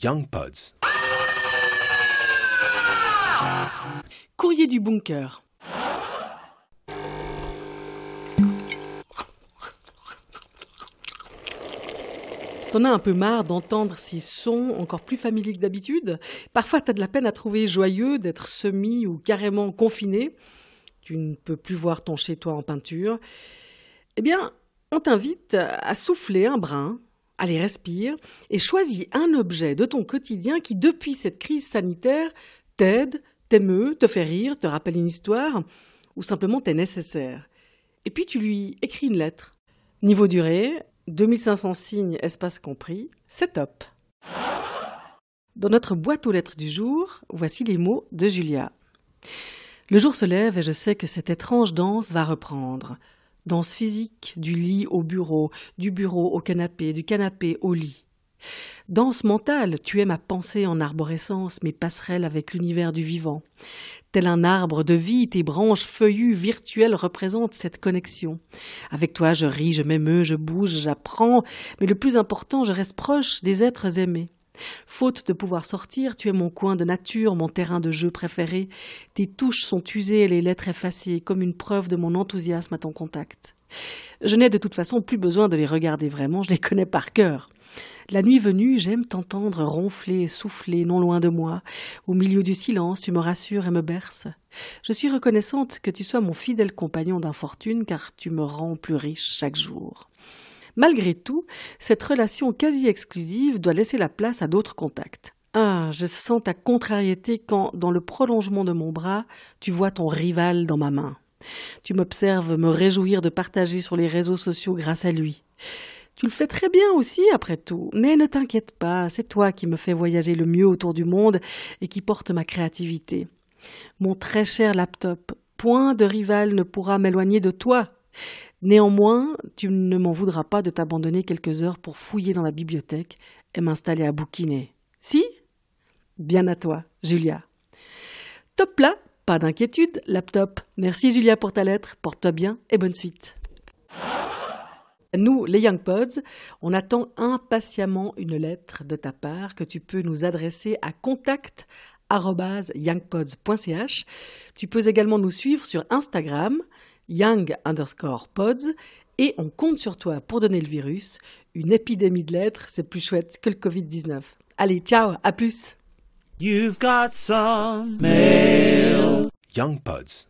Young Pods. Courrier du bunker. T'en as un peu marre d'entendre ces sons encore plus familiers que d'habitude? Parfois, t'as de la peine à trouver joyeux d'être semi ou carrément confiné. Tu ne peux plus voir ton chez-toi en peinture. Eh bien, on t'invite à souffler un brin, allez respire, et choisis un objet de ton quotidien qui, depuis cette crise sanitaire, t'aide, t'émeut, te fait rire, te rappelle une histoire, ou simplement t'est nécessaire. Et puis tu lui écris une lettre. Niveau durée, 2500 signes, espace compris, c'est top. Dans notre boîte aux lettres du jour, voici les mots de Julia. Le jour se lève et je sais que cette étrange danse va reprendre. Danse physique, du lit au bureau, du bureau au canapé, du canapé au lit. Danse mentale, tu es ma pensée en arborescence, mes passerelles avec l'univers du vivant. Tel un arbre de vie, tes branches feuillues virtuelles représentent cette connexion. Avec toi, je ris, je m'émeus, je bouge, j'apprends, mais le plus important, je reste proche des êtres aimés. Faute de pouvoir sortir, tu es mon coin de nature, mon terrain de jeu préféré. Tes touches sont usées et les lettres effacées, comme une preuve de mon enthousiasme à ton contact. Je n'ai de toute façon plus besoin de les regarder vraiment, je les connais par cœur. La nuit venue, j'aime t'entendre ronfler et souffler non loin de moi. Au milieu du silence, tu me rassures et me berces. Je suis reconnaissante que tu sois mon fidèle compagnon d'infortune, car tu me rends plus riche chaque jour. Malgré tout, cette relation quasi exclusive doit laisser la place à d'autres contacts. Ah, je sens ta contrariété quand, dans le prolongement de mon bras, tu vois ton rival dans ma main. Tu m'observes me réjouir de partager sur les réseaux sociaux grâce à lui. Tu le fais très bien aussi, après tout. Mais ne t'inquiète pas, c'est toi qui me fais voyager le mieux autour du monde et qui porte ma créativité. Mon très cher laptop, point de rival ne pourra m'éloigner de toi. Néanmoins, tu ne m'en voudras pas de t'abandonner quelques heures pour fouiller dans la bibliothèque et m'installer à bouquiner. Si? Bien à toi, Julia. Top là, pas d'inquiétude, laptop. Merci Julia pour ta lettre, porte-toi bien et bonne suite. Nous, les Young Pods, on attend impatiemment une lettre de ta part que tu peux nous adresser à contact.youngpods.ch. Tu peux également nous suivre sur Instagram, young underscore pods et on compte sur toi pour donner le virus. Une épidémie de lettres, c'est plus chouette que le Covid-19. Allez, ciao, à plus. You've got some mail. Young Pods.